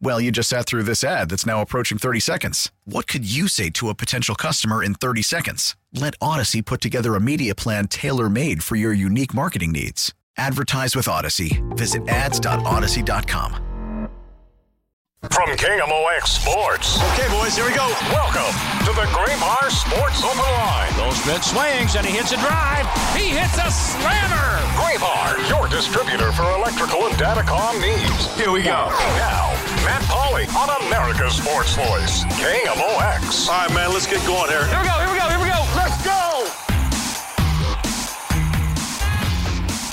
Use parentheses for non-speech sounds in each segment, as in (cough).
Well, you just sat through this ad that's now approaching 30 seconds. What could you say to a potential customer in 30 seconds? Let Audacy put together a media plan tailor made for your unique marketing needs. Advertise with Audacy. Visit ads.audacy.com. From KMOX Sports. Okay, boys, here we go. Welcome to the Graybar Sports Open Line. Those Goldschmidt swings and he hits a drive. He hits a slammer. Graybar, your distributor for electrical and datacom needs. Here we go. Now, Matt Pauley on America's Sports Voice, KMOX. All right, man, let's get going here. Here we go, here we go, here we go. Let's go.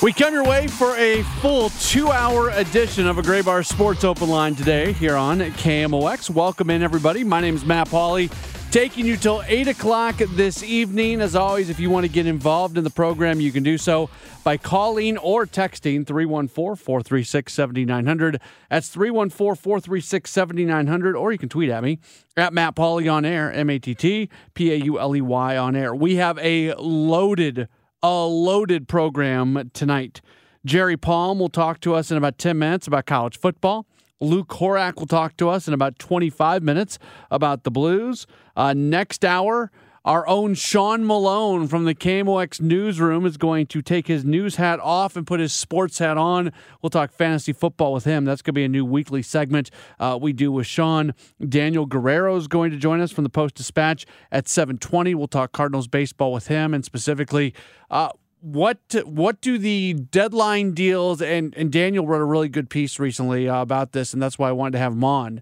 We come your way for a full two hour edition of a Graybar Sports Open Line today here on KMOX. Welcome in, everybody. My name is Matt Pauley, taking you till 8 o'clock this evening. As always, if you want to get involved in the program, you can do so by calling or texting 314 436 7900. That's 314 436 7900, or you can tweet at me at Matt Pauley on air, M A T T P A U L E Y on air. We have a loaded a loaded program tonight. Jerry Palm will talk to us in about 10 minutes about college football. Lou Korac will talk to us in about 25 minutes about the Blues. Uh, next hour, our own Sean Malone from the KMOX newsroom is going to take his news hat off and put his sports hat on. We'll talk fantasy football with him. That's going to be a new weekly segment uh, we do with Sean. Daniel Guerrero is going to join us from the Post Dispatch at 7:20. We'll talk Cardinals baseball with him, and specifically. Uh, what what do the deadline deals and and Daniel wrote a really good piece recently uh, about this, and that's why I wanted to have him on.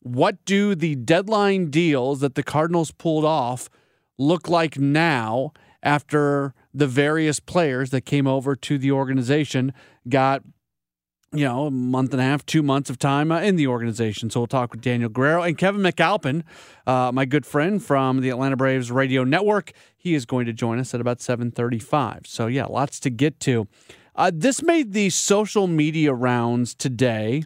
What do the deadline deals that the Cardinals pulled off look like now after the various players that came over to the organization got you know, a month and a half, two months of time uh, in the organization. So we'll talk with Daniel Guerrero and Kevin McAlpin, uh, my good friend from the Atlanta Braves radio network. He is going to join us at about 735. So yeah, lots to get to. Uh, this made the social media rounds today,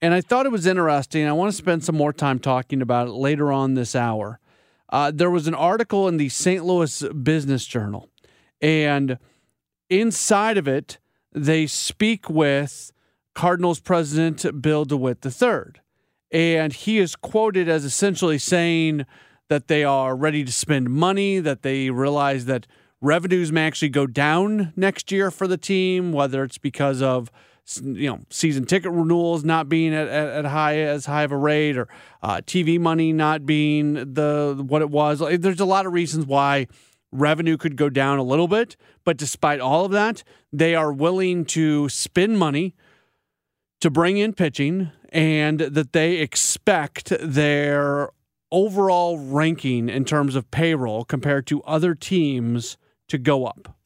and I thought it was interesting. I want to spend some more time talking about it later on this hour. Uh, there was an article in the St. Louis Business Journal, and inside of it, they speak with Cardinals president Bill DeWitt III. And he is quoted as essentially saying that they are ready to spend money, that they realize that revenues may actually go down next year for the team, whether it's because of you know season ticket renewals not being at, at, at high as high of a rate or uh, TV money not being the what it was. There's a lot of reasons why revenue could go down a little bit, but despite all of that, they are willing to spend money to bring in pitching and that they expect their overall ranking in terms of payroll compared to other teams to go up.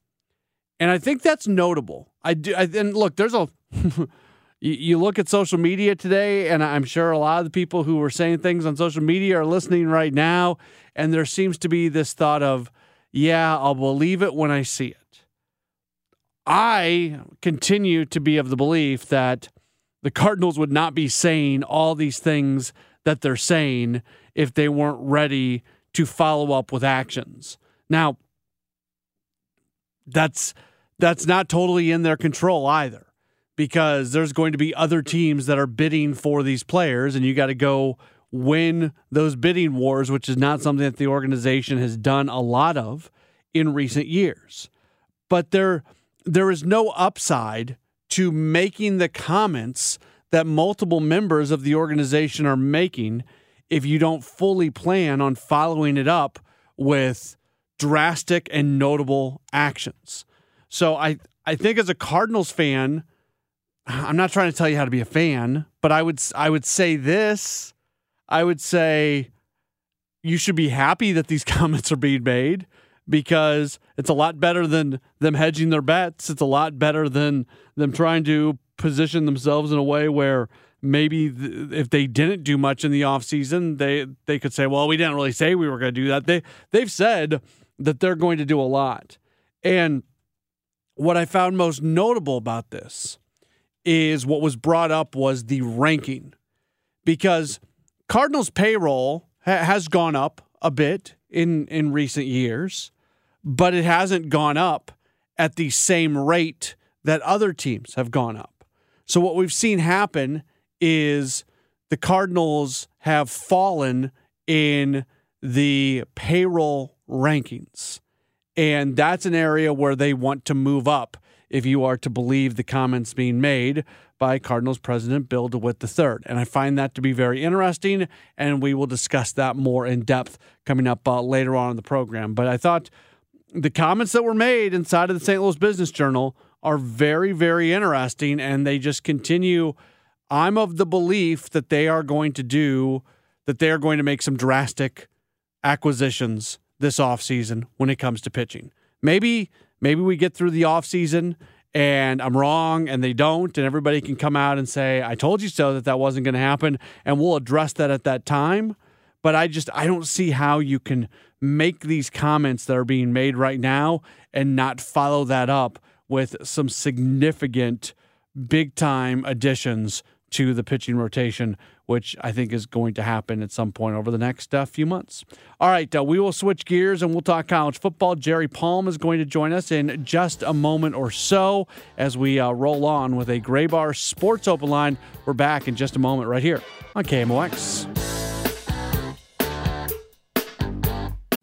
And I think that's notable. I do I, and look, there's a (laughs) you look at social media today and I'm sure a lot of the people who were saying things on social media are listening right now and there seems to be this thought of yeah, I'll believe it when I see it. I continue to be of the belief that the Cardinals would not be saying all these things that they're saying if they weren't ready to follow up with actions. Now, that's that's not totally in their control either because there's going to be other teams that are bidding for these players and you got to go win those bidding wars which is not something that the organization has done a lot of in recent years. But there there is no upside to making the comments that multiple members of the organization are making if you don't fully plan on following it up with drastic and notable actions. So I I think as a Cardinals fan, I'm not trying to tell you how to be a fan, but I would I would say this. I would say you should be happy that these (laughs) comments are being made because it's a lot better than them hedging their bets. It's a lot better than them trying to position themselves in a way where maybe th- if they didn't do much in the offseason, they they could say, "Well, we didn't really say we were going to do that." They they've said that they're going to do a lot. And what I found most notable about this is what was brought up was the ranking because Cardinals payroll ha- has gone up a bit in in recent years, but it hasn't gone up at the same rate that other teams have gone up. So what we've seen happen is the Cardinals have fallen in the payroll rankings. And that's an area where they want to move up if you are to believe the comments being made by Cardinals president Bill DeWitt III. And I find that to be very interesting, and we will discuss that more in depth coming up uh, later on in the program. But I thought the comments that were made inside of the St. Louis Business Journal are very, very interesting, and they just continue. I'm of the belief that they are going to do, that they are going to make some drastic acquisitions this offseason when it comes to pitching. Maybe maybe we get through the offseason and I'm wrong and they don't and everybody can come out and say I told you so that that wasn't going to happen and we'll address that at that time. But I just I don't see how you can make these comments that are being made right now and not follow that up with some significant big time additions to the pitching rotation, which I think is going to happen at some point over the next uh, few months. All right, uh, we will switch gears and we'll talk college football. Jerry Palm is going to join us in just a moment or so as we uh, roll on with a Graybar Sports Open Line. We're back in just a moment right here on KMOX.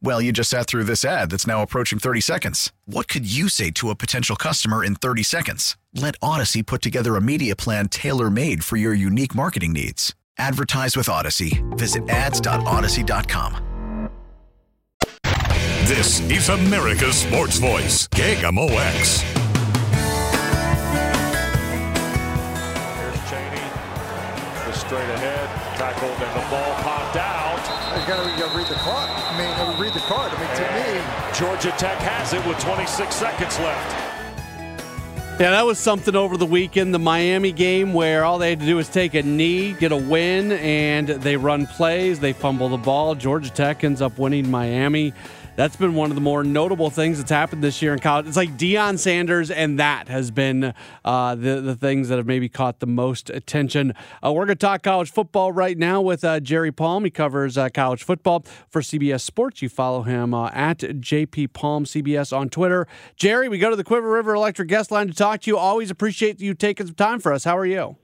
Well, you just sat through this ad that's now approaching 30 seconds. What could you say to a potential customer in 30 seconds? Let Audacy put together a media plan tailor made for your unique marketing needs. Advertise with Audacy. Visit ads.audacy.com. This is America's Sports Voice, KMOX. Here's Cheney, the straight ahead, tackled, and the ball popped out. You gotta, you gotta read the clock. I mean, you read the card. I mean, to me, Georgia Tech has it with 26 seconds left. Yeah, that was something over the weekend. The Miami game where all they had to do was take a knee, get a win, and they run plays. They fumble the ball. Georgia Tech ends up winning Miami. That's been one of the more notable things that's happened this year in college. It's like Deion Sanders, and that has been uh, the the things that have maybe caught the most attention. Uh, we're going to talk college football right now with uh, Jerry Palm. He covers uh, college football for CBS Sports. You follow him uh, at JP Palm CBS on Twitter. Jerry, we go to the Cuivre River Electric guest line to talk to you. Always appreciate you taking some time for us. How are you?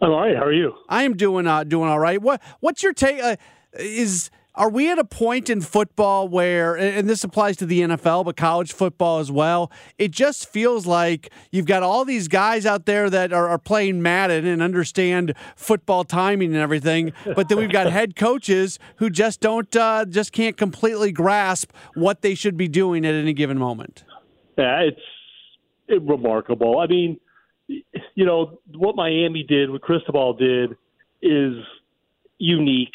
I'm all right. How are you? I am doing uh, doing all right. What what's your take? Uh, is are we at a point in football where, and this applies to the NFL, but college football as well? It just feels like you've got all these guys out there that are, are playing Madden and understand football timing and everything, but then we've got head coaches who just don't, uh, just can't completely grasp what they should be doing at any given moment. Yeah, it's it, remarkable. I mean, you know what Miami did, what Cristobal did, is unique.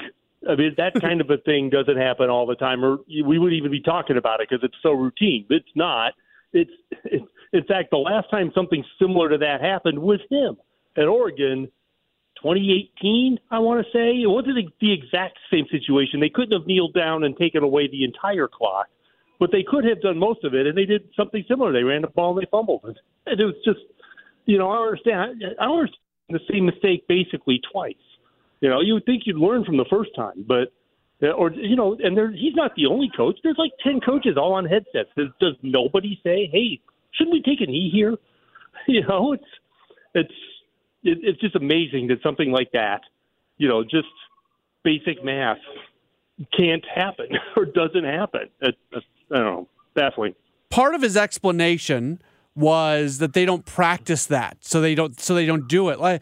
I mean, that (laughs) kind of a thing doesn't happen all the time, or we wouldn't even be talking about it because it's so routine. It's not. It's, it's in fact the last time something similar to that happened was him at Oregon 2018, I want to say. It wasn't the exact same situation. They couldn't have kneeled down and taken away the entire clock, but they could have done most of it, and they did something similar. They ran the ball and they fumbled. And it was just, you know, I understand. I don't understand the same mistake basically twice. You know, you would think you'd learn from the first time, but uh, or you know, and there, he's not the only coach. There's like ten coaches all on headsets. Does, does nobody say, "Hey, shouldn't we take a knee here?" (laughs) You know, it's it's it, it's just amazing that something like that, you know, just basic math can't happen (laughs) or doesn't happen. It, I don't know, baffling. Part of his explanation was that they don't practice that, so they don't so they don't do it. Like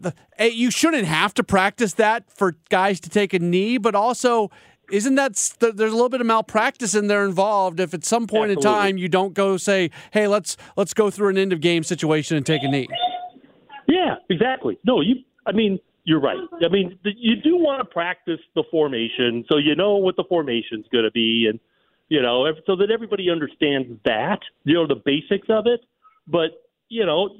the, eh, you shouldn't have to practice that for guys to take a knee, but also isn't that there's a little bit of malpractice in there involved if at some point Absolutely. in time you don't go say hey let's let's go through an end of game situation and take a knee yeah, exactly. No, you. I mean, you're right. I mean, you do want to practice the formation so you know what the formation's going to be, and you know, so that everybody understands that. You know, the basics of it. But you know,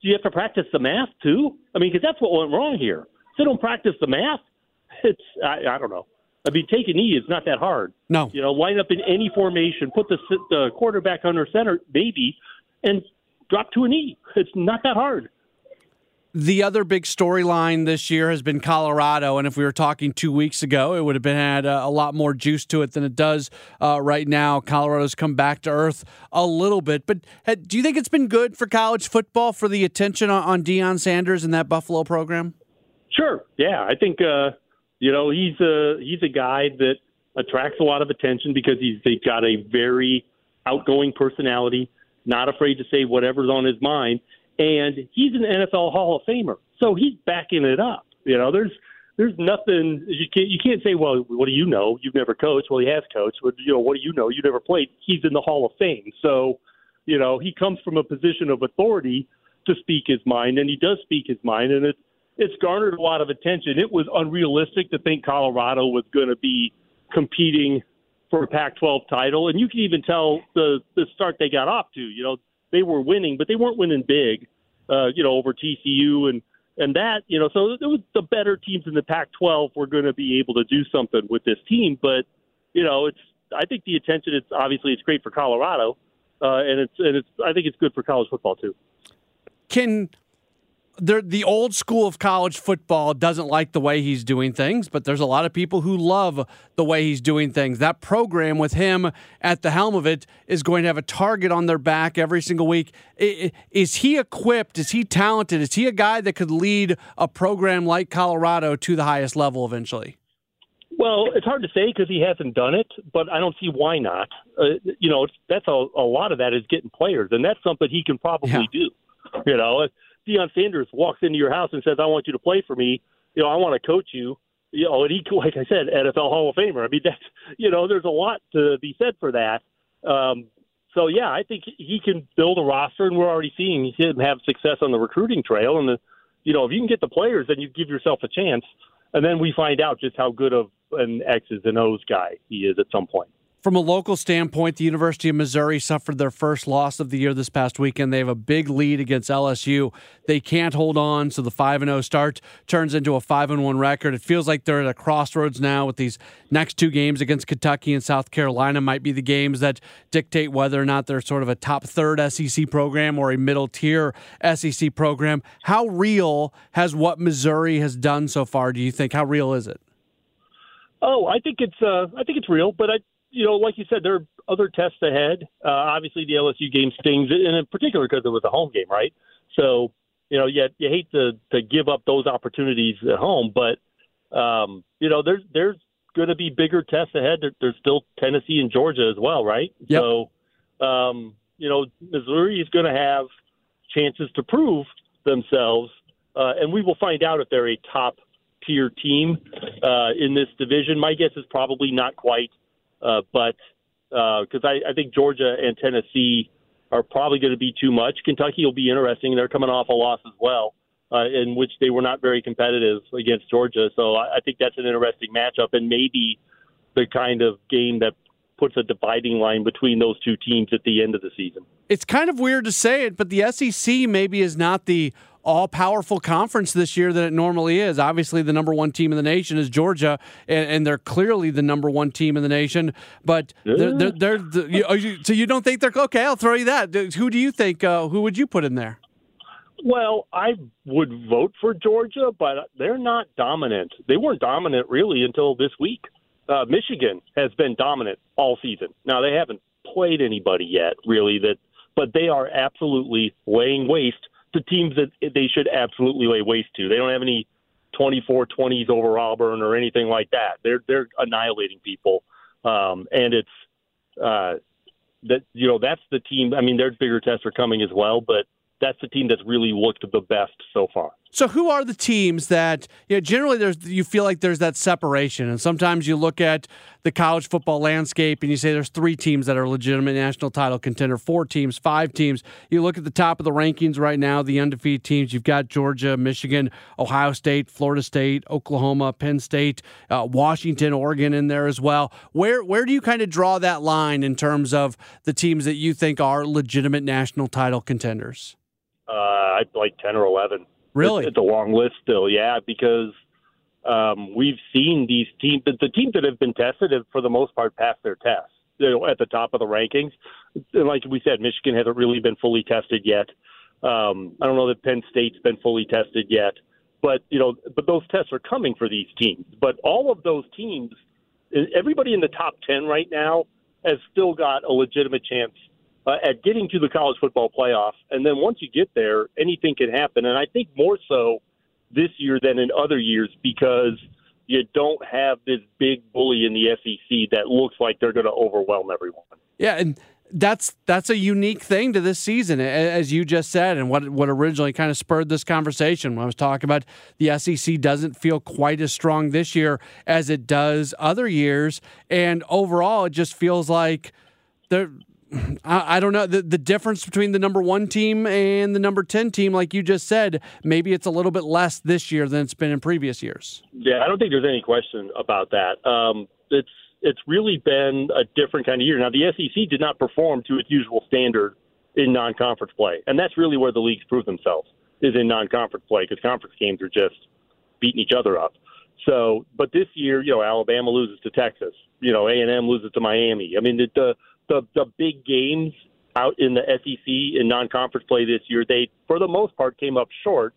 you have to practice the math too. I mean, because that's what went wrong here. If they don't practice the math, (laughs) it's I, I don't know. I mean, take a knee is not that hard. No, you know, line up in any formation, put the the quarterback under center, maybe, and drop to a knee. It's not that hard. The other big storyline this year has been Colorado, and if we were talking two weeks ago, it would have been had a, a lot more juice to it than it does uh, right now. Colorado's come back to earth a little bit, but uh, do you think it's been good for college football for the attention on, on Deion Sanders and that Buffalo program? Sure. Yeah, I think uh, you know he's a he's a guy that attracts a lot of attention because he's got a very outgoing personality, not afraid to say whatever's on his mind and he's an NFL Hall of Famer, so he's backing it up. You know, there's there's nothing you can't you can't say, well, what do you know? You've never coached. Well, he has coached. Well, you know, what do you know? You never played. He's in the Hall of Fame, so you know he comes from a position of authority to speak his mind, and he does speak his mind, and it's it's garnered a lot of attention. It was unrealistic to think Colorado was going to be competing for a Pac-12 title, and you can even tell the the start they got off to. You know, they were winning, but they weren't winning big. Uh, you know, over TCU and and that you know, so it was the better teams in the Pac-12 were going to be able to do something with this team. But you know, it's I think the attention. It's obviously it's great for Colorado, uh, and it's and it's I think it's good for college football too. Can the old school of college football doesn't like the way he's doing things, but there's a lot of people who love the way he's doing things. That program with him at the helm of it is going to have a target on their back every single week. Is he equipped? Is he talented? Is he a guy that could lead a program like Colorado to the highest level eventually? Well, it's hard to say because he hasn't done it, but I don't see why not. Uh, you know, that's a, a lot of that is getting players, and that's something he can probably yeah. do. You know, Deion Sanders walks into your house and says, "I want you to play for me," you know, I want to coach you. You know, and he, like I said, NFL Hall of Famer. I mean, (laughs) that's you know, there's a lot to be said for that. Um, so yeah, I think he can build a roster, and we're already seeing him have success on the recruiting trail. And the, you know, if you can get the players, then you give yourself a chance. And then we find out just how good of an X's and O's guy he is at some point. From a local standpoint, the University of Missouri suffered their first loss of the year this past weekend. They have a big lead against LSU. They can't hold on, so the 5 0 start turns into a 5 1 record. It feels like they're at a crossroads now with these next two games against Kentucky and South Carolina, might be the games that dictate whether or not they're sort of a top third SEC program or a middle tier SEC program. How real has what Missouri has done so far, do you think? How real is it? Oh, I think it's uh, I think it's real, but I you know, like you said, there are other tests ahead. Uh, obviously, the LSU game stings, and in particular because it was a home game, right? So, you know, you, you hate to to give up those opportunities at home, but um, you know, there's there's going to be bigger tests ahead. There, there's still Tennessee and Georgia as well, right? Yep. So, um, you know, Missouri is going to have chances to prove themselves, uh, and we will find out if they're a top tier team uh, in this division. My guess is probably not quite uh, but because uh, I, I think Georgia and Tennessee are probably going to be too much. Kentucky will be interesting. They're coming off a loss as well, uh, in which they were not very competitive against Georgia. So I, I think that's an interesting matchup, and maybe the kind of game that puts a dividing line between those two teams at the end of the season. It's kind of weird to say it, but the SEC maybe is not the all powerful conference this year than it normally is. Obviously, the number one team in the nation is Georgia, and, and they're clearly the number one team in the nation. But they're, they're, they're the, you, you, so you don't think they're okay? I'll throw you that. Who do you think? Uh, who would you put in there? Well, I would vote for Georgia, but they're not dominant. They weren't dominant really until this week. Uh, Michigan has been dominant all season. Now they haven't played anybody yet, really. That, but they are absolutely laying waste to teams that they should absolutely lay waste to. They don't have any 24-20s over Auburn or anything like that. They're they're annihilating people, um, and it's uh, that you know that's the team. I mean, their bigger tests are coming as well, but that's the team that's really looked the best so far. So, who are the teams that you know, generally there's you feel like there's that separation, and sometimes you look at the college football landscape and you say there's three teams that are legitimate national title contender, four teams, five teams. You look at the top of the rankings right now, the undefeated teams. You've got Georgia, Michigan, Ohio State, Florida State, Oklahoma, Penn State, uh, Washington, Oregon in there as well. Where where do you kind of draw that line in terms of the teams that you think are legitimate national title contenders? Uh, I'd like ten or eleven. Really, it's, a long list still. Yeah, because um, we've seen these teams. The, the teams that have been tested have, for the most part, passed their tests. They're at the top of the rankings. And like we said, Michigan hasn't really been fully tested yet. Um, I don't know that Penn State's been fully tested yet, but you know, but those tests are coming for these teams. But all of those teams, everybody in the top ten right now, has still got a legitimate chance uh, at getting to the college football playoff. And then once you get there, anything can happen. And I think more so this year than in other years because you don't have this big bully in the SEC that looks like they're going to overwhelm everyone. Yeah, and that's that's a unique thing to this season, as you just said, and what what originally kind of spurred this conversation. When I was talking about the SEC doesn't feel quite as strong this year as it does other years, and overall, it just feels like they're I, I, don't know the, the difference between the number one team and the number 10 team, like you just said, maybe it's a little bit less this year than it's been in previous years. Yeah, I don't think there's any question about that. Um, it's, it's really been a different kind of year. Now, the SEC did not perform to its usual standard in non conference play. And that's really where the leagues prove themselves, is in non conference play, because conference games are just beating each other up. So, but this year, you know, Alabama loses to Texas. You know, A and M loses to Miami. I mean, the, the the the big games out in the SEC in non-conference play this year, they for the most part came up short,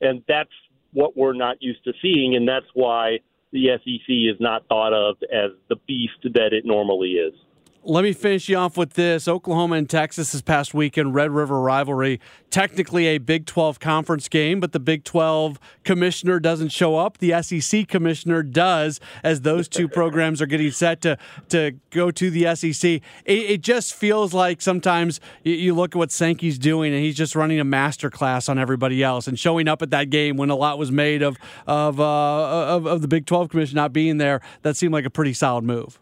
and that's what we're not used to seeing, and that's why the SEC is not thought of as the beast that it normally is. Let me finish you off with this. Oklahoma and Texas this past weekend, Red River rivalry. Technically a Big 12 conference game, but the Big 12 commissioner doesn't show up. The SEC commissioner does, as those two programs are getting set to, to go to the SEC. It, it just feels like sometimes you, look at what Sankey's doing, and he's just running a master class on everybody else and showing up at that game when a lot was made of, of, uh, of, of the Big 12 commission not being there. That seemed like a pretty solid move.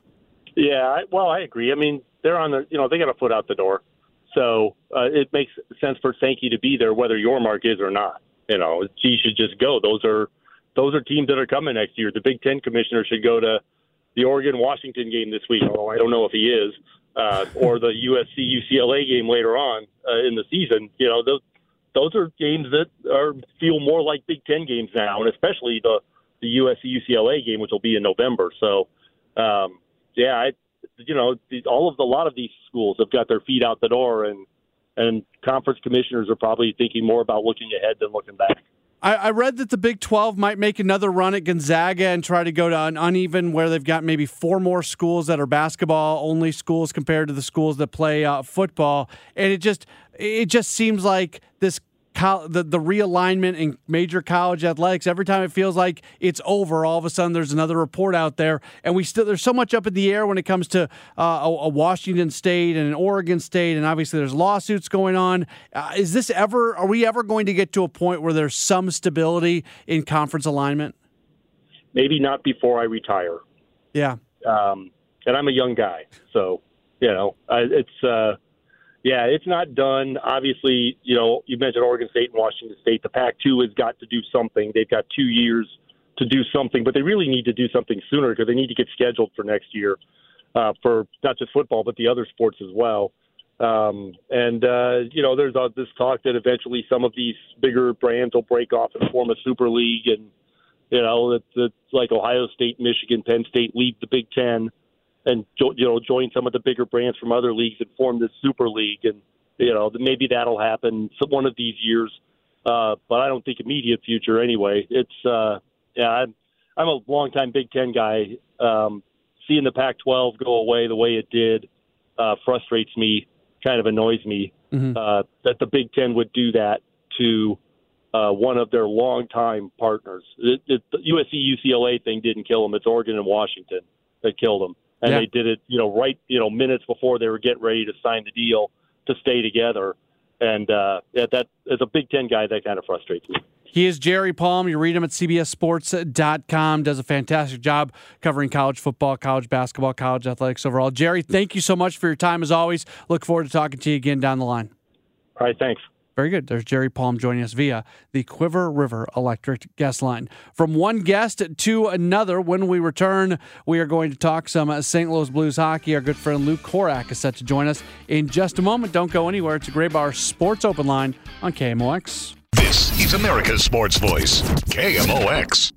Yeah, I, well, I agree. I mean, they're on the, you know, they got a foot out the door, so uh, it makes sense for Sankey to be there, whether Yormark is or not. You know, he should just go. Those are those are teams that are coming next year. The Big Ten commissioner should go to the Oregon Washington game this week. Although I don't know if he is, uh, or the USC UCLA game later on uh, in the season. You know, those those are games that are feel more like Big Ten games now, and especially the the USC UCLA game, which will be in November. So. Um, yeah, I, you know, all of the, a lot of these schools have got their feet out the door, and and conference commissioners are probably thinking more about looking ahead than looking back. I, read that the Big 12 might make another run at Gonzaga and try to go to an uneven where they've got maybe four more schools that are basketball only schools compared to the schools that play uh, football, and it just it just seems like this the, the realignment in major college athletics, every time it feels like it's over, all of a sudden there's another report out there, and we still there's so much up in the air when it comes to uh, a, a, Washington State and an Oregon State, and obviously there's lawsuits going on. Uh, is this ever? Are we ever going to get to a point where there's some stability in conference alignment? Maybe not before I retire. Yeah. Um, and I'm a young guy, so you know, I, it's. Uh, yeah, it's not done. Obviously, you know, you mentioned Oregon State and Washington State. The Pac-2 has got to do something. They've got two years to do something, but they really need to do something sooner because they need to get scheduled for next year uh, for not just football but the other sports as well. Um, and uh, you know, there's uh, this talk that eventually some of these bigger brands will break off and form a super league, and you know, it's, it's like Ohio State, Michigan, Penn State leave the Big Ten, and jo- you know, join some of the bigger brands from other leagues and form this super league, and you know, maybe that'll happen some one of these years. Uh, but I don't think immediate future anyway. It's uh, yeah, I'm I'm a longtime Big Ten guy. Um, seeing the Pac-12 go away the way it did uh, frustrates me kind of annoys me mm-hmm. uh, that the Big Ten would do that to uh, one of their longtime partners. It, it, the USC UCLA thing didn't kill them. It's Oregon and Washington that killed them, and yeah. they did it, you know, right, you know, minutes before they were getting ready to sign the deal to stay together. And uh, that, as a Big Ten guy, that kind of frustrates me. He is Jerry Palm. You read him at CBSSports.com. Does a fantastic job covering college football, college basketball, college athletics overall. Jerry, thank you so much for your time as always. Look forward to talking to you again down the line. All right, thanks. Very good. There's Jerry Palm joining us via the Cuivre River Electric guest line. From one guest to another, when we return, we are going to talk some St. Louis Blues hockey. Our good friend Lou Korac is set to join us in just a moment. Don't go anywhere. It's a Graybar Sports Open Line on KMOX. This is America's Sports Voice, KMOX.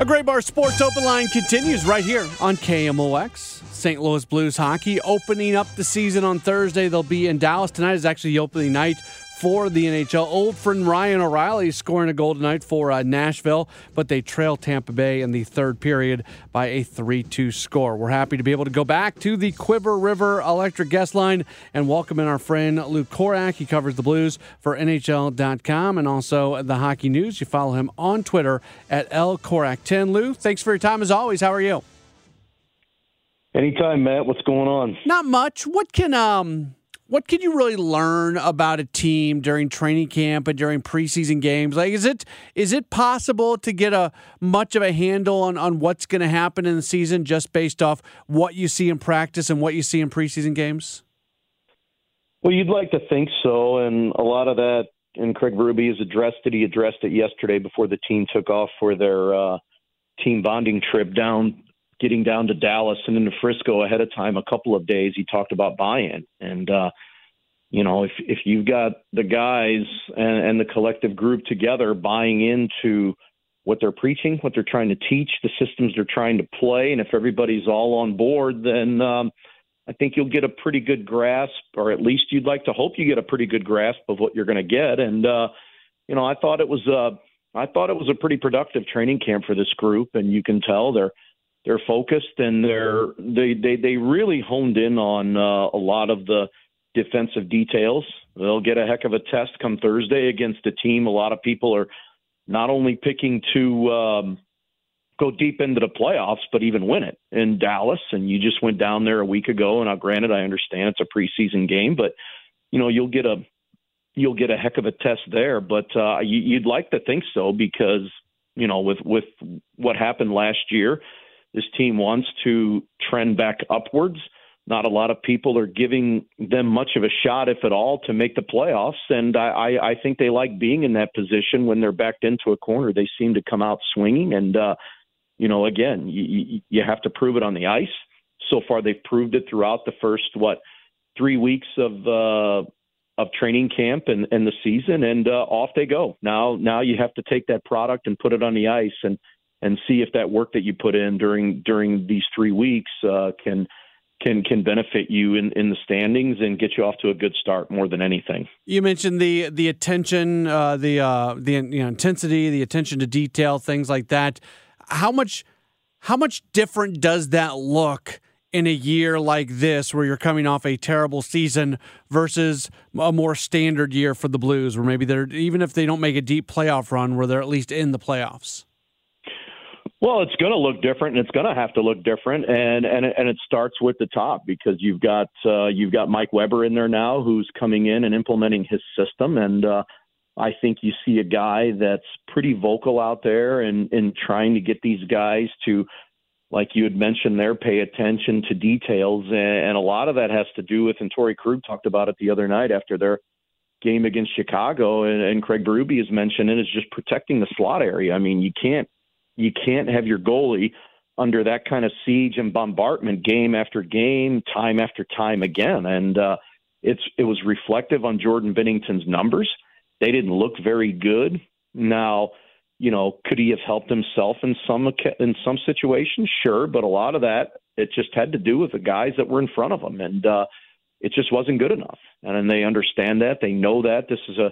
A Graybar Sports Open Line continues right here on KMOX. St. Louis Blues hockey opening up the season on Thursday. They'll be in Dallas. Tonight is actually the opening night for the NHL. Old friend Ryan O'Reilly scoring a goal tonight for uh, Nashville, but they trail Tampa Bay in the third period by a 3 2 score. We're happy to be able to go back to the Cuivre River Electric guest line and welcome in our friend Lou Korac. He covers the Blues for NHL.com and also the Hockey News. You follow him on Twitter at L Korac10. Lou, thanks for your time as always. How are you? Anytime, Matt. What's going on? Not much. What can um what can you really learn about a team during training camp and during preseason games? Like, is it is it possible to get a much of a handle on, on what's going to happen in the season just based off what you see in practice and what you see in preseason games? Well, you'd like to think so, and a lot of that. And Craig Berube has addressed it. He addressed it yesterday before the team took off for their uh, team bonding trip down getting down to Dallas and into Frisco ahead of time, a couple of days, he talked about buy-in. And uh, you know, if if you've got the guys and, and the collective group together buying into what they're preaching, what they're trying to teach, the systems they're trying to play, and if everybody's all on board, then um, I think you'll get a pretty good grasp, or at least you'd like to hope you get a pretty good grasp of what you're going to get. And uh, you know, I thought it was a I thought it was a pretty productive training camp for this group, and you can tell they're they're focused and they're they they they really honed in on uh, a lot of the defensive details. They'll get a heck of a test come Thursday against a team. A lot of people are not only picking to um, go deep into the playoffs, but even win it in Dallas. And you just went down there a week ago. And now, granted, I understand it's a preseason game, but you know you'll get a you'll get a heck of a test there. But uh, you, you'd like to think so because you know with with what happened last year this team wants to trend back upwards. Not a lot of people are giving them much of a shot, if at all, to make the playoffs. And I, I I think they like being in that position when they're backed into a corner. They seem to come out swinging. And, uh, you know, again, you, you have to prove it on the ice. So far, they've proved it throughout the first, what, three weeks of uh, of training camp and, and the season, and uh, off they go. Now, now you have to take that product and put it on the ice and and see if that work that you put in during during these three weeks uh, can can can benefit you in, in the standings and get you off to a good start more than anything. You mentioned the the attention, uh, the uh, the you know, intensity, the attention to detail, things like that. How much how much different does that look? in a year like this where you're coming off a terrible season versus a more standard year for the Blues where maybe they're even if they don't make a deep playoff run where they're at least in the playoffs? Well, it's going to look different, and it's going to have to look different, and and and it starts with the top because you've got uh, you've got Mike Weber in there now who's coming in and implementing his system, and uh, I think you see a guy that's pretty vocal out there and in trying to get these guys to, like you had mentioned there, pay attention to details, and, and a lot of that has to do with, and Torey Krug talked about it the other night after their game against Chicago, and, and Craig Berube has mentioned it, is just protecting the slot area. I mean, you can't you can't have your goalie under that kind of siege and bombardment game after game, time after time again. And uh, it's it was reflective on Jordan Binnington's numbers. They didn't look very good. Now, you know, could he have helped himself in some in some situations? Sure, but a lot of that it just had to do with the guys that were in front of him, and uh, it just wasn't good enough. And, and they understand that. They know that this is a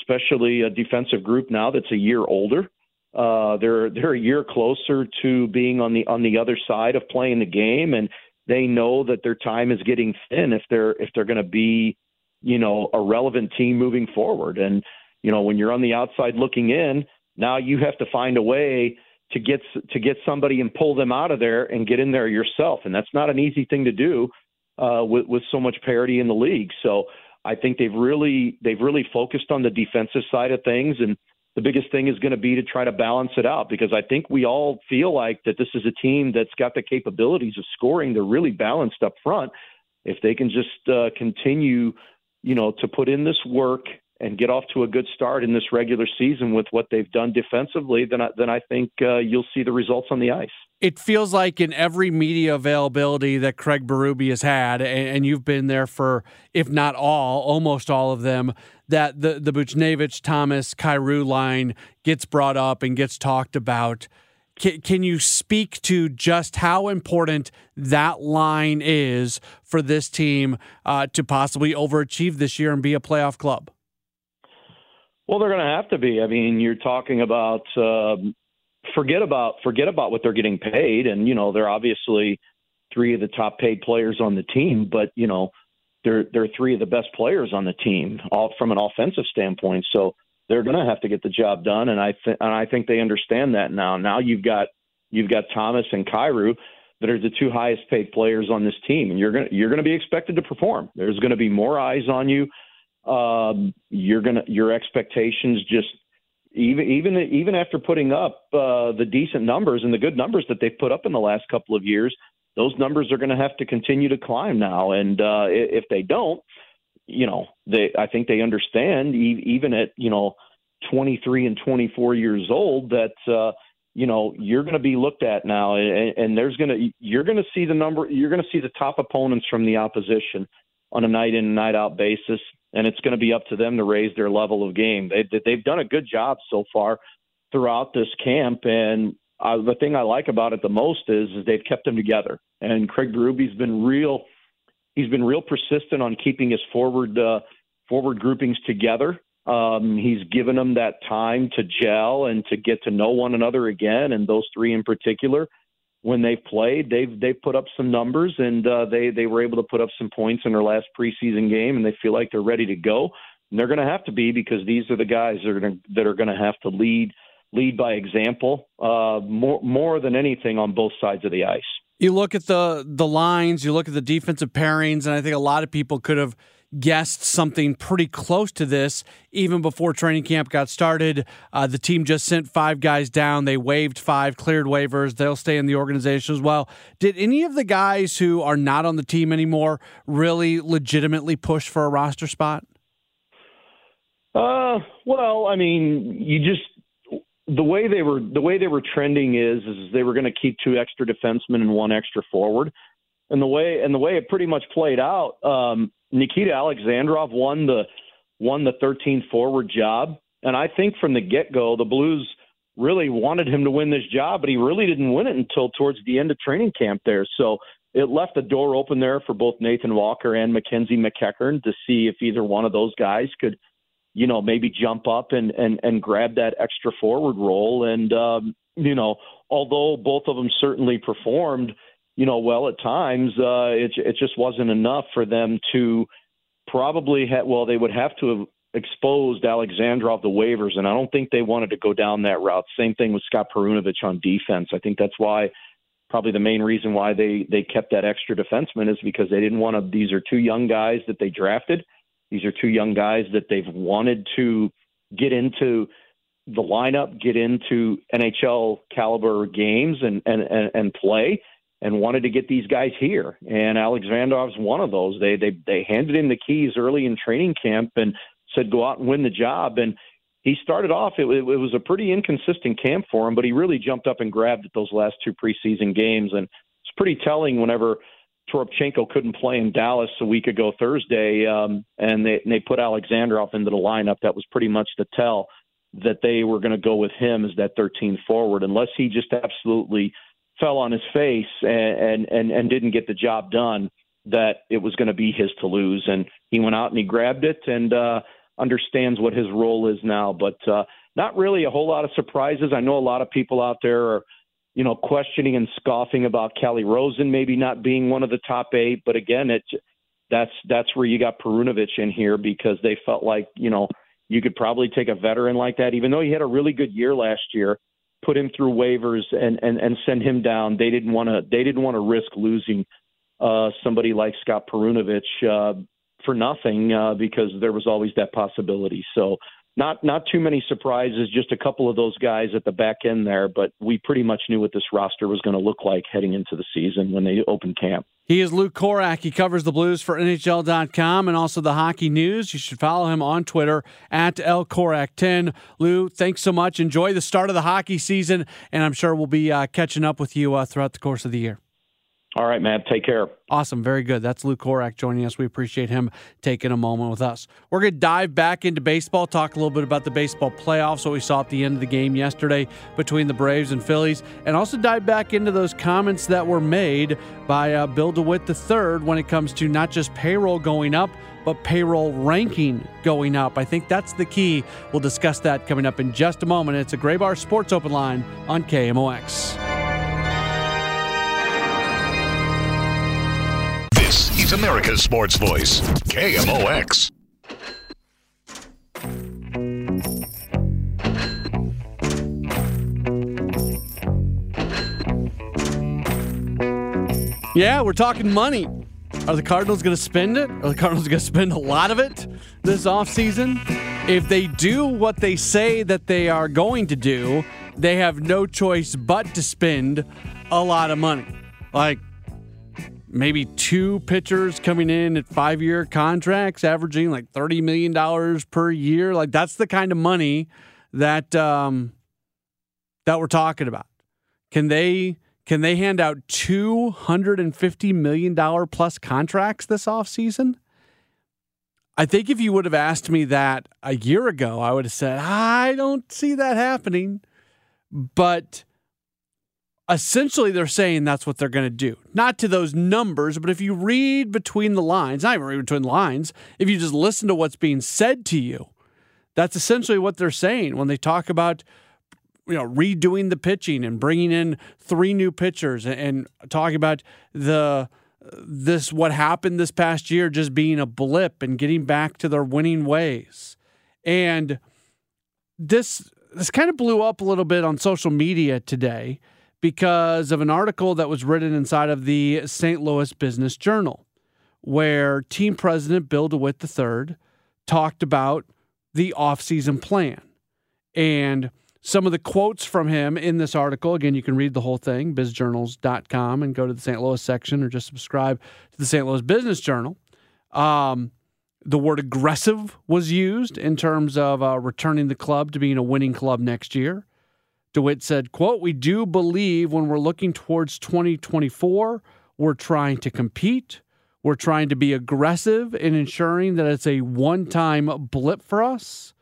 especially a defensive group now that's a year older. Uh, they're they're a year closer to being on the on the other side of playing the game, and they know that their time is getting thin if they're if they're going to be, you know, a relevant team moving forward. And you know, when you're on the outside looking in, now you have to find a way to get to get somebody and pull them out of there and get in there yourself, and that's not an easy thing to do uh, with with so much parity in the league. So I think they've really they've really focused on the defensive side of things and the biggest thing is going to be to try to balance it out because I think we all feel like that this is a team that's got the capabilities of scoring. They're really balanced up front. If they can just uh, continue, you know, to put in this work and get off to a good start in this regular season with what they've done defensively, then I, then I think uh, you'll see the results on the ice. It feels like in every media availability that Craig Berube has had, and you've been there for, if not all, almost all of them, that the the Buchnevich, Thomas, Kyrou line gets brought up and gets talked about. Can, can you speak to just how important that line is for this team uh, to possibly overachieve this year and be a playoff club? Well, they're going to have to be. I mean, you're talking about um, forget about forget about what they're getting paid, and you know they're obviously three of the top paid players on the team, but you know they're they're three of the best players on the team, all from an offensive standpoint. So they're going to have to get the job done, and I th- and I think they understand that now. Now you've got you've got Thomas and Kyrou that are the two highest paid players on this team, and you're going you're going to be expected to perform. There's going to be more eyes on you um, you're gonna your expectations just even even even after putting up uh, the decent numbers and the good numbers that they've put up in the last couple of years, those numbers are going to have to continue to climb now. And uh, if they don't, you know, they I think they understand even at you know 23 and 24 years old that. Uh, you know you're going to be looked at now and, and there's going to you're going to see the number you're going to see the top opponents from the opposition on a night in and night out basis and it's going to be up to them to raise their level of game. They, they've done a good job so far throughout this camp, and uh, the thing I like about it the most is, is they've kept them together. And Craig Berube's been real. He's been real persistent on keeping his forward uh, forward groupings together. Um, he's given them that time to gel and to get to know one another again, and those three in particular when they've played, they've they've put up some numbers and uh, they they were able to put up some points in their last preseason game, and they feel like they're ready to go. And they're going to have to be because these are the guys that are gonna, that are going to have to lead lead by example uh, more more than anything on both sides of the ice. You look at the the lines, you look at the defensive pairings, and I think a lot of people could have guessed something pretty close to this even before training camp got started. Uh, the team just sent five guys down. They waived five, cleared waivers. They'll stay in the organization as well. Did any of the guys who are not on the team anymore really legitimately push for a roster spot? Uh, well, I mean, you just the way they were the way they were trending is is they were going to keep two extra defensemen and one extra forward and the way and the way it pretty much played out, um, Nikita Alexandrov won the won the 13 forward job, and I think from the get go the Blues really wanted him to win this job, but he really didn't win it until towards the end of training camp there. So it left the door open there for both Nathan Walker and Mackenzie MacEachern to see if either one of those guys could, you know, maybe jump up and and and grab that extra forward role. And um, you know, although both of them certainly performed you know, well at times, uh, it it just wasn't enough for them to probably have. Well, they would have to have exposed Alexandrov the waivers, and I don't think they wanted to go down that route. Same thing with Scott Perunovich on defense. I think that's why probably the main reason why they they kept that extra defenseman is because they didn't want to. These are two young guys that they drafted. These are two young guys that they've wanted to get into the lineup, get into NHL caliber games, and and and, and play and wanted to get these guys here. And Alexandrov's one of those. They they they handed him the keys early in training camp, and said go out and win the job. And he started off, it, it was a pretty inconsistent camp for him, but he really jumped up and grabbed at those last two preseason games. And it's pretty telling whenever Toropchenko couldn't play in Dallas a week ago Thursday, um, and they, and they put Alexandrov into the lineup. That was pretty much the tell that they were going to go with him as that 13 forward, unless he just absolutely fell on his face and, and, and didn't get the job done. That it was going to be his to lose, and he went out and he grabbed it and uh, understands what his role is now. But uh, not really a whole lot of surprises. I know a lot of people out there are you know, questioning and scoffing about Calle Rosen maybe not being one of the top eight. But again, it that's that's where you got Perunovich in here because they felt like you know you could probably take a veteran like that, even though he had a really good year last year, put him through waivers and and and send him down. They didn't want to they didn't want to risk losing uh, somebody like Scott Perunovich uh, for nothing uh, because there was always that possibility. So not not too many surprises, just a couple of those guys at the back end there, but we pretty much knew what this roster was going to look like heading into the season when they opened camp. He is Lou Korac. He covers the Blues for NHL.com and also the Hockey News. You should follow him on Twitter at LKorac10. Lou, thanks so much. Enjoy the start of the hockey season, and I'm sure we'll be uh, catching up with you uh, throughout the course of the year. All right, man. Take care. Awesome. Very good. That's Lou Korac joining us. We appreciate him taking a moment with us. We're going to dive back into baseball, talk a little bit about the baseball playoffs, what we saw at the end of the game yesterday between the Braves and Phillies, and also dive back into those comments that were made by uh, Bill DeWitt III when it comes to not just payroll going up, but payroll ranking going up. I think that's the key. We'll discuss that coming up in just a moment. It's a Graybar Sports Open Line on KMOX. Is America's sports voice, KMOX. Yeah, we're talking money. Are the Cardinals going to spend it? Are the Cardinals going to spend a lot of it this offseason? If they do what they say that they are going to do, they have no choice but to spend a lot of money. Like, maybe two pitchers coming in at five year contracts, averaging like $30 million per year. Like that's the kind of money that um, that we're talking about. Can they can they hand out $250 million plus contracts this offseason? I think if you would have asked me that a year ago, I would have said, I don't see that happening. But essentially they're saying that's what they're going to do. Not to those numbers, but if you read between the lines, not even read between the lines, if you just listen to what's being said to you, that's essentially what they're saying when they talk about you know redoing the pitching and bringing in three new pitchers and, and talking about the this what happened this past year just being a blip and getting back to their winning ways. And this this kind of blew up a little bit on social media today because of an article that was written inside of the St. Louis Business Journal, where team president Bill DeWitt III talked about the offseason plan. And some of the quotes from him in this article, again, you can read the whole thing, bizjournals.com, and go to the St. Louis section or just subscribe to the St. Louis Business Journal. Um, the word aggressive was used in terms of uh, returning the club to being a winning club next year. DeWitt said, quote, we do believe when we're looking towards 2024, we're trying to compete. We're trying to be aggressive in ensuring that it's a one time blip for us.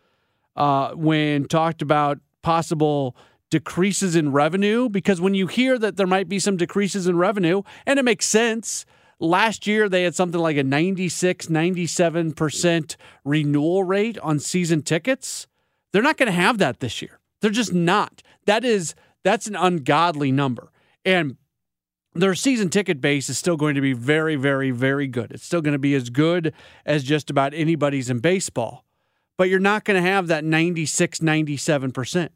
Uh, when talked about possible decreases in revenue, because when you hear that there might be some decreases in revenue, and it makes sense, last year they had something like a 96, 97% renewal rate on season tickets. They're not going to have that this year. They're just not. That is that's an ungodly number. And their season ticket base is still going to be very, very, very good. It's still going to be as good as just about anybody's in baseball. But you're not going to have that 96, 97%.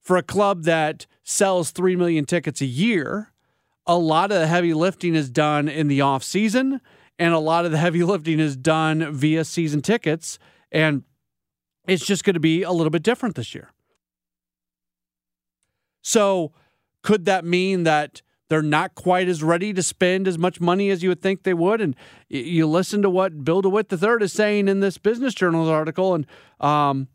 For a club that sells 3 million tickets a year, a lot of the heavy lifting is done in the off season, and a lot of the heavy (laughs) lifting is done via season tickets. And it's just going to be a little bit different this year. So, could that mean that they're not quite as ready to spend as much money as you would think they would. And you listen to what Bill DeWitt III is saying in this Business Journal article, and um,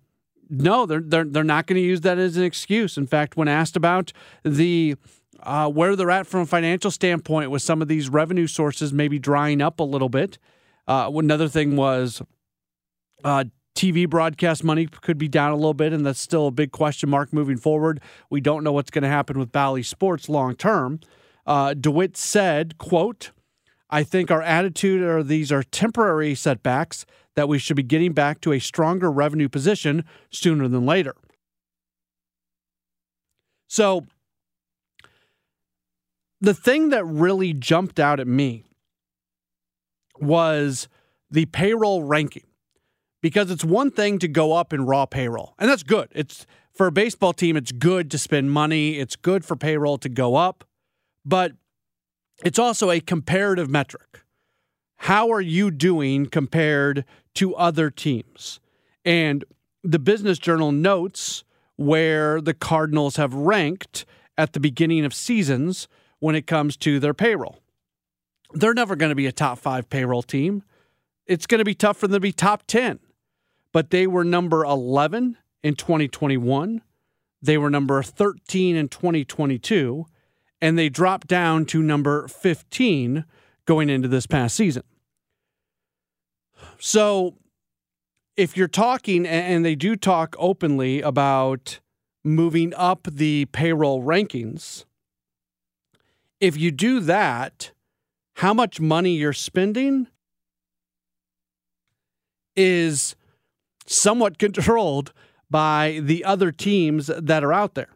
no, they're they're they're not going to use that as an excuse. In fact, when asked about the uh, where they're at from a financial standpoint with some of these revenue sources maybe drying up a little bit, uh, another thing was uh, TV broadcast money could be down a little bit, and that's still a big question mark moving forward. We don't know what's going to happen with Bally Sports long term. Uh, DeWitt said, "quote I think our attitude are these are temporary setbacks that we should be getting back to a stronger revenue position sooner than later." So, the thing that really jumped out at me was the payroll ranking because it's one thing to go up in raw payroll, and that's good. It's for a baseball team, it's good to spend money, it's good for payroll to go up, but it's also a comparative metric. How are you doing compared to other teams? And the Business Journal notes where the Cardinals have ranked at the beginning of seasons when it comes to their payroll. They're never going to be a top five payroll team. It's going to be tough for them to be top 10. But they were number 11 in 2021. They were number 13 in 2022. And they dropped down to number 15 going into this past season. So if you're talking, and they do talk openly about moving up the payroll rankings, if you do that, how much money you're spending is somewhat controlled by the other teams that are out there.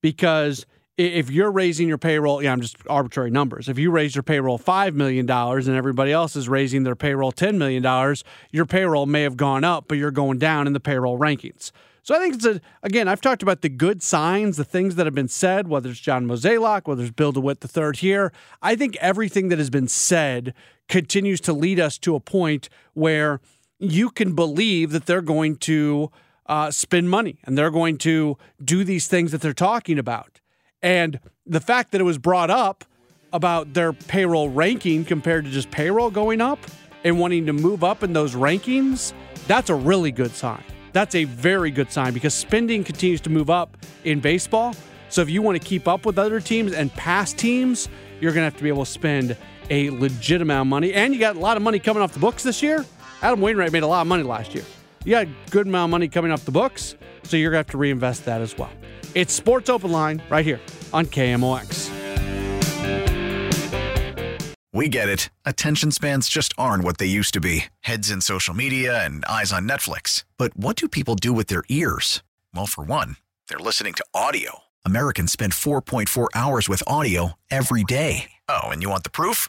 Because if you're raising your payroll, yeah, I'm just arbitrary numbers. If you raise your payroll $5 million and everybody else is raising their payroll $10 million, your payroll may have gone up, but you're going down in the payroll rankings. So I think it's a, again, I've talked about the good signs, the things that have been said, whether it's John Mozeliak, whether it's Bill DeWitt the third here. I think everything that has been said continues to lead us to a point where you can believe that they're going to uh, spend money and they're going to do these things that they're talking about. And the fact that it was brought up about their payroll ranking compared to just payroll going up and wanting to move up in those rankings, that's a really good sign. That's a very good sign because spending continues to move up in baseball. So if you want to keep up with other teams and past teams, you're going to have to be able to spend a legit amount of money. And you got a lot of money coming off the books this year. Adam Wainwright made a lot of money last year. You got a good amount of money coming off the books, so you're going to have to reinvest that as well. It's Sports Open Line right here on KMOX. We get it. Attention spans just aren't what they used to be heads in social media and eyes on Netflix. But what do people do with their ears? Well, for one, they're listening to audio. Americans spend 4.4 hours with audio every day. Oh, and you want the proof?